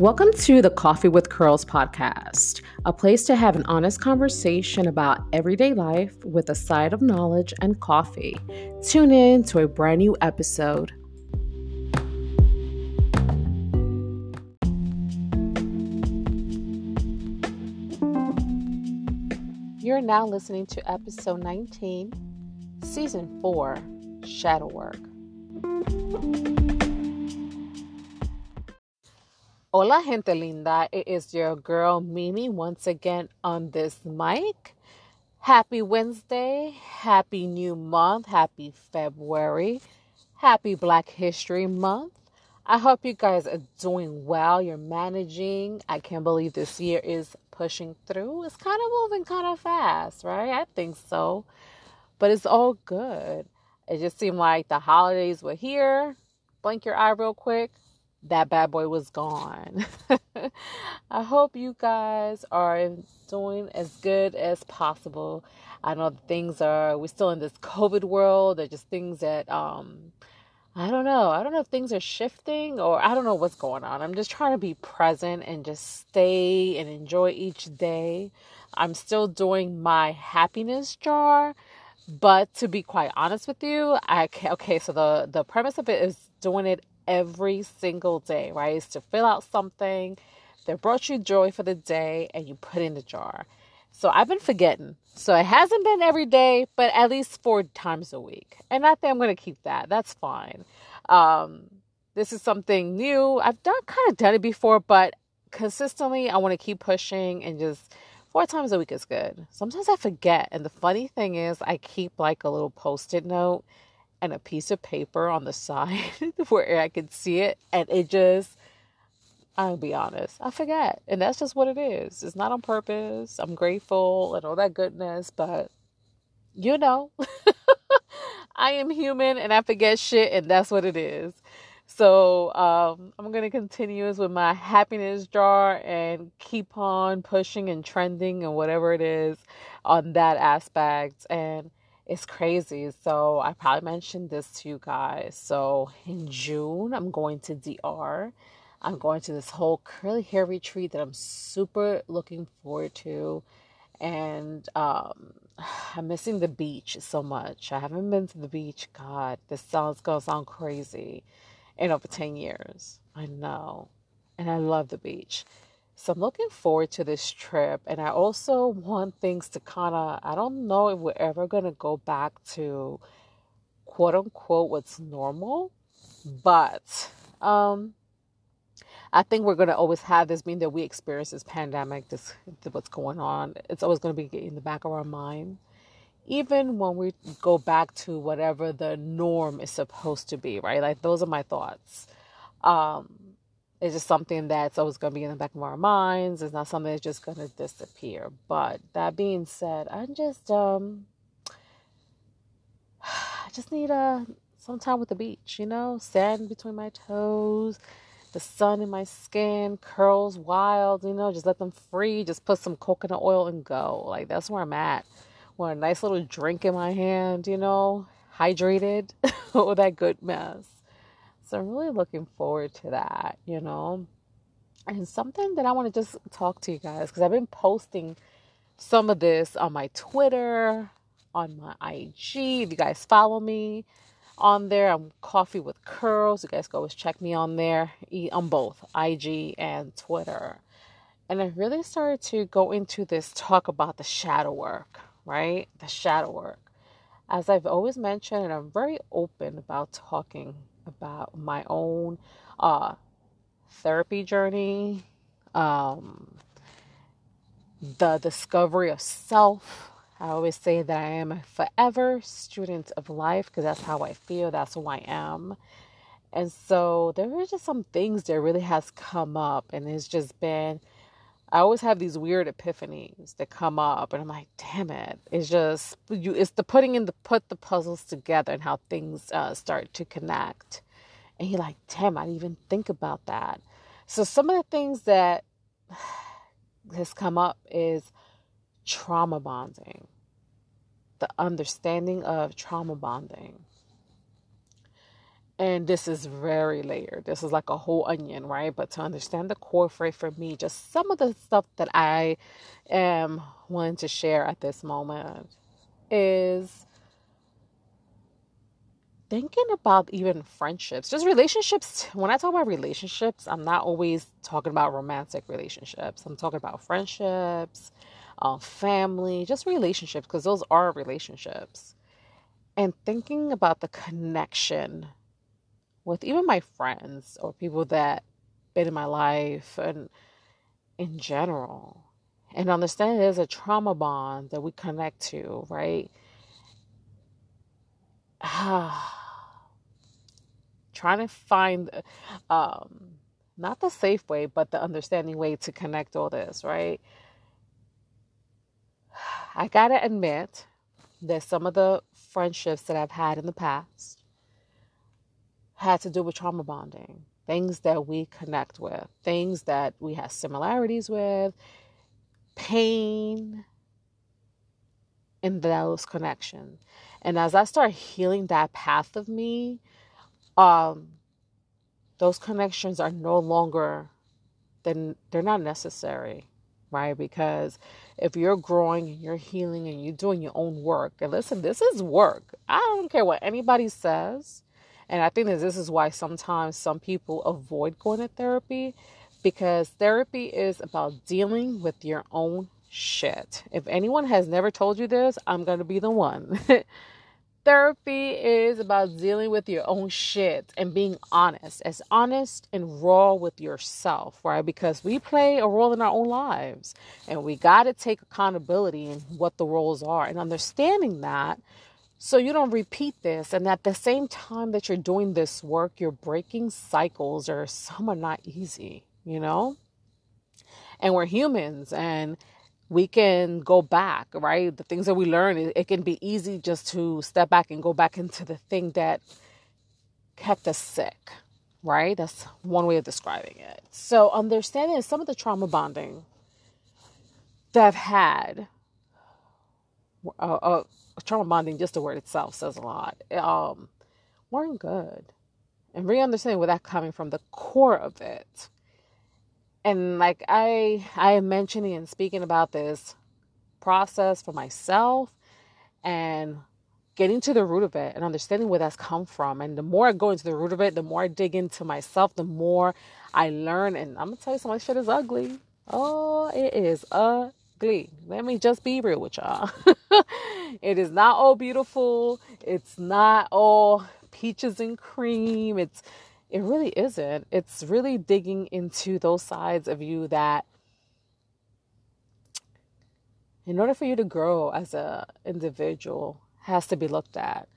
Welcome to the Coffee with Curls podcast, a place to have an honest conversation about everyday life with a side of knowledge and coffee. Tune in to a brand new episode. You're now listening to episode 19, season 4 Shadow Work. Hola, gente linda. It is your girl Mimi once again on this mic. Happy Wednesday. Happy new month. Happy February. Happy Black History Month. I hope you guys are doing well. You're managing. I can't believe this year is pushing through. It's kind of moving kind of fast, right? I think so. But it's all good. It just seemed like the holidays were here. Blink your eye real quick that bad boy was gone. I hope you guys are doing as good as possible. I know things are we're still in this COVID world. They're just things that um I don't know. I don't know if things are shifting or I don't know what's going on. I'm just trying to be present and just stay and enjoy each day. I'm still doing my happiness jar, but to be quite honest with you, I okay, so the the premise of it is doing it every single day, right? Is to fill out something that brought you joy for the day and you put in the jar. So I've been forgetting. So it hasn't been every day, but at least four times a week. And I think I'm going to keep that. That's fine. Um, this is something new. I've done kind of done it before, but consistently I want to keep pushing and just four times a week is good. Sometimes I forget. And the funny thing is, I keep like a little post it note and a piece of paper on the side where I could see it. And it just, I'll be honest, I forget. And that's just what it is. It's not on purpose. I'm grateful and all that goodness, but you know, I am human and I forget shit, and that's what it is. So um, I'm gonna continue with my happiness jar and keep on pushing and trending and whatever it is on that aspect. And it's crazy. So I probably mentioned this to you guys. So in June, I'm going to DR. I'm going to this whole curly hair retreat that I'm super looking forward to. And um, I'm missing the beach so much. I haven't been to the beach. God, this sounds gonna sound crazy in over 10 years. I know. And I love the beach. So I'm looking forward to this trip. And I also want things to kind of, I don't know if we're ever going to go back to quote unquote what's normal, but um, I think we're going to always have this being that we experience this pandemic, this what's going on. It's always going to be in the back of our mind. Even when we go back to whatever the norm is supposed to be, right? Like those are my thoughts. Um, it's just something that's always going to be in the back of our minds. It's not something that's just going to disappear. But that being said, I'm just um, I just need a uh, some time with the beach. You know, sand between my toes, the sun in my skin, curls wild. You know, just let them free. Just put some coconut oil and go. Like that's where I'm at. Want a nice little drink in my hand. You know, hydrated with that good mess. So I'm really looking forward to that, you know. And something that I want to just talk to you guys because I've been posting some of this on my Twitter, on my IG. If you guys follow me on there, I'm Coffee with Curls. You guys go always check me on there on both IG and Twitter. And I really started to go into this talk about the shadow work, right? The shadow work. As I've always mentioned, and I'm very open about talking about my own uh, therapy journey, um, the discovery of self. I always say that I am a forever student of life because that's how I feel, that's who I am. And so there are just some things that really has come up and it's just been I always have these weird epiphanies that come up and I'm like, damn it. It's just you it's the putting in the put the puzzles together and how things uh, start to connect. And you're like, damn, I didn't even think about that. So some of the things that has come up is trauma bonding. The understanding of trauma bonding. And this is very layered. This is like a whole onion, right? But to understand the core phrase for me, just some of the stuff that I am wanting to share at this moment is thinking about even friendships, just relationships. When I talk about relationships, I'm not always talking about romantic relationships. I'm talking about friendships, uh, family, just relationships, because those are relationships. And thinking about the connection with even my friends or people that been in my life and in general. And understanding there's a trauma bond that we connect to right? Trying to find um not the safe way but the understanding way to connect all this right? I gotta admit that some of the friendships that i've had in the past had to do with trauma bonding, things that we connect with, things that we have similarities with, pain in those connections. And as I start healing that path of me, um, those connections are no longer then they're not necessary, right? Because if you're growing and you're healing and you're doing your own work, and listen, this is work. I don't care what anybody says. And I think that this is why sometimes some people avoid going to therapy because therapy is about dealing with your own shit. If anyone has never told you this, I'm going to be the one. therapy is about dealing with your own shit and being honest, as honest and raw with yourself, right? Because we play a role in our own lives and we got to take accountability in what the roles are and understanding that so you don't repeat this. And at the same time that you're doing this work, you're breaking cycles or some are not easy, you know? And we're humans and we can go back, right? The things that we learn, it, it can be easy just to step back and go back into the thing that kept us sick, right? That's one way of describing it. So understanding some of the trauma bonding that I've had uh, uh, trauma bonding, just the word itself says a lot, um, weren't good. And really understanding where that coming from, the core of it. And like I I am mentioning and speaking about this process for myself and getting to the root of it and understanding where that's come from. And the more I go into the root of it, the more I dig into myself, the more I learn. And I'm gonna tell you, some of shit is ugly. Oh, it is ugly. Let me just be real with y'all. it is not all beautiful. It's not all peaches and cream. It's it really isn't. It's really digging into those sides of you that in order for you to grow as a individual has to be looked at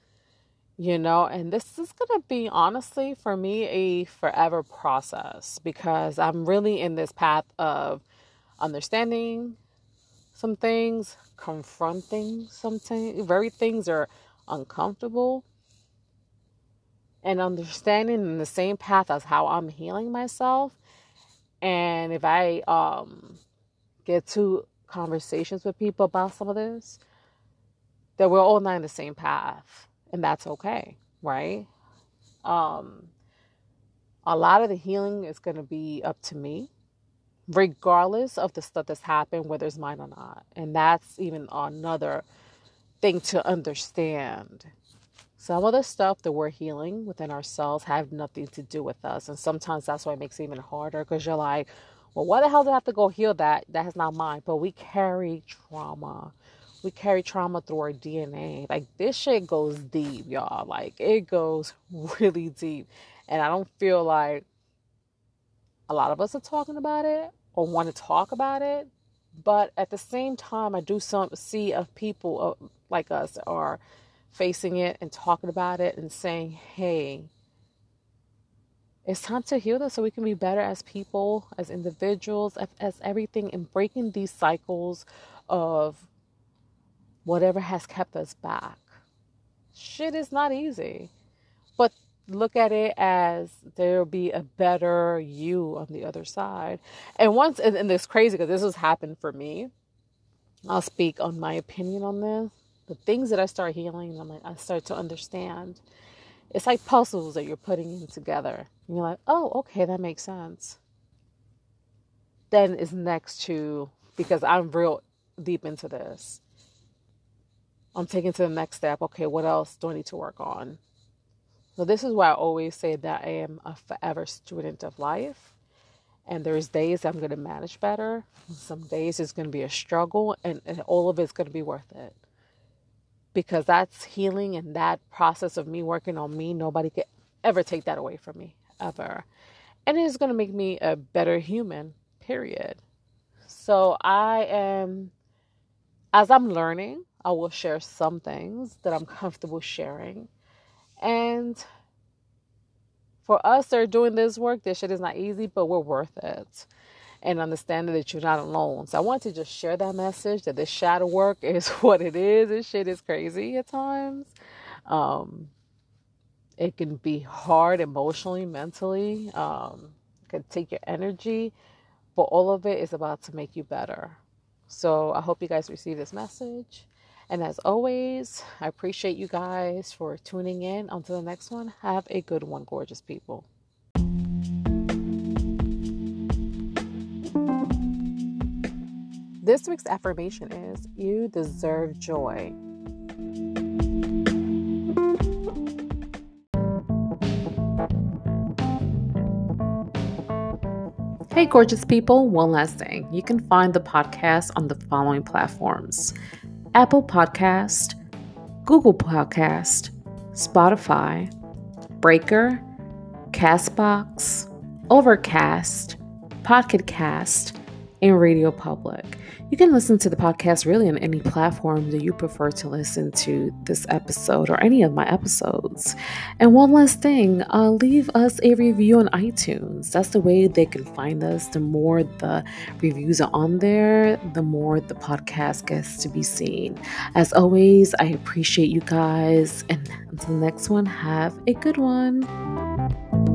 you know and this is going to be honestly for me a forever process because i'm really in this path of understanding some things, confronting some things, very things are uncomfortable, and understanding in the same path as how I'm healing myself. And if I um, get to conversations with people about some of this, that we're all not in the same path, and that's okay, right? Um, a lot of the healing is going to be up to me regardless of the stuff that's happened, whether it's mine or not. And that's even another thing to understand. Some of the stuff that we're healing within ourselves have nothing to do with us. And sometimes that's why it makes it even harder because you're like, well, why the hell do I have to go heal that? That is not mine. But we carry trauma. We carry trauma through our DNA. Like this shit goes deep, y'all. Like it goes really deep. And I don't feel like a lot of us are talking about it or want to talk about it. But at the same time, I do some see of people like us are facing it and talking about it and saying, "Hey, it's time to heal this so we can be better as people, as individuals, as, as everything, and breaking these cycles of whatever has kept us back." Shit is not easy, but look at it as there'll be a better you on the other side. And once, and, and it's crazy because this has happened for me. I'll speak on my opinion on this. The things that I start healing, I'm like, I start to understand it's like puzzles that you're putting in together. And you're like, oh, okay, that makes sense. Then it's next to, because I'm real deep into this, I'm taking to the next step. Okay, what else do I need to work on? So, this is why I always say that I am a forever student of life. And there's days I'm going to manage better. Some days it's going to be a struggle, and, and all of it's going to be worth it because that's healing and that process of me working on me, nobody could ever take that away from me, ever. And it is going to make me a better human, period. So I am, as I'm learning, I will share some things that I'm comfortable sharing. And for us that are doing this work, this shit is not easy, but we're worth it and understanding that you're not alone. So I want to just share that message that this shadow work is what it is. This shit is crazy at times. Um, it can be hard emotionally, mentally. Um, it can take your energy, but all of it is about to make you better. So I hope you guys receive this message. And as always, I appreciate you guys for tuning in. Until the next one, have a good one, gorgeous people. This week's affirmation is You deserve joy. Hey, gorgeous people, one last thing. You can find the podcast on the following platforms Apple Podcast, Google Podcast, Spotify, Breaker, Castbox, Overcast, Pocket Cast, and Radio Public. You can listen to the podcast really on any platform that you prefer to listen to this episode or any of my episodes. And one last thing, uh, leave us a review on iTunes. That's the way they can find us. The more the reviews are on there, the more the podcast gets to be seen. As always, I appreciate you guys. And until the next one, have a good one.